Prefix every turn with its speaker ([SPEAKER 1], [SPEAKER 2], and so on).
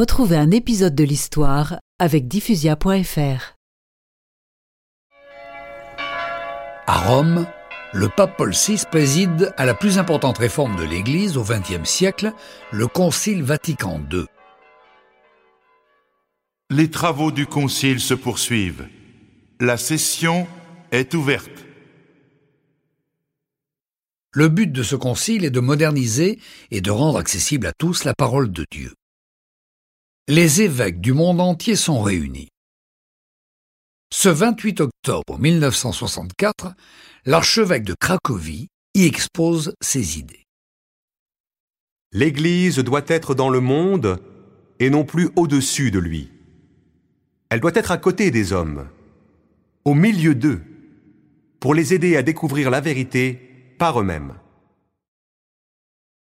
[SPEAKER 1] Retrouvez un épisode de l'histoire avec diffusia.fr.
[SPEAKER 2] À Rome, le pape Paul VI préside à la plus importante réforme de l'Église au XXe siècle, le Concile Vatican II.
[SPEAKER 3] Les travaux du Concile se poursuivent. La session est ouverte.
[SPEAKER 2] Le but de ce concile est de moderniser et de rendre accessible à tous la parole de Dieu. Les évêques du monde entier sont réunis. Ce 28 octobre 1964, l'archevêque de Cracovie y expose ses idées.
[SPEAKER 4] L'Église doit être dans le monde et non plus au-dessus de lui. Elle doit être à côté des hommes, au milieu d'eux, pour les aider à découvrir la vérité par eux-mêmes.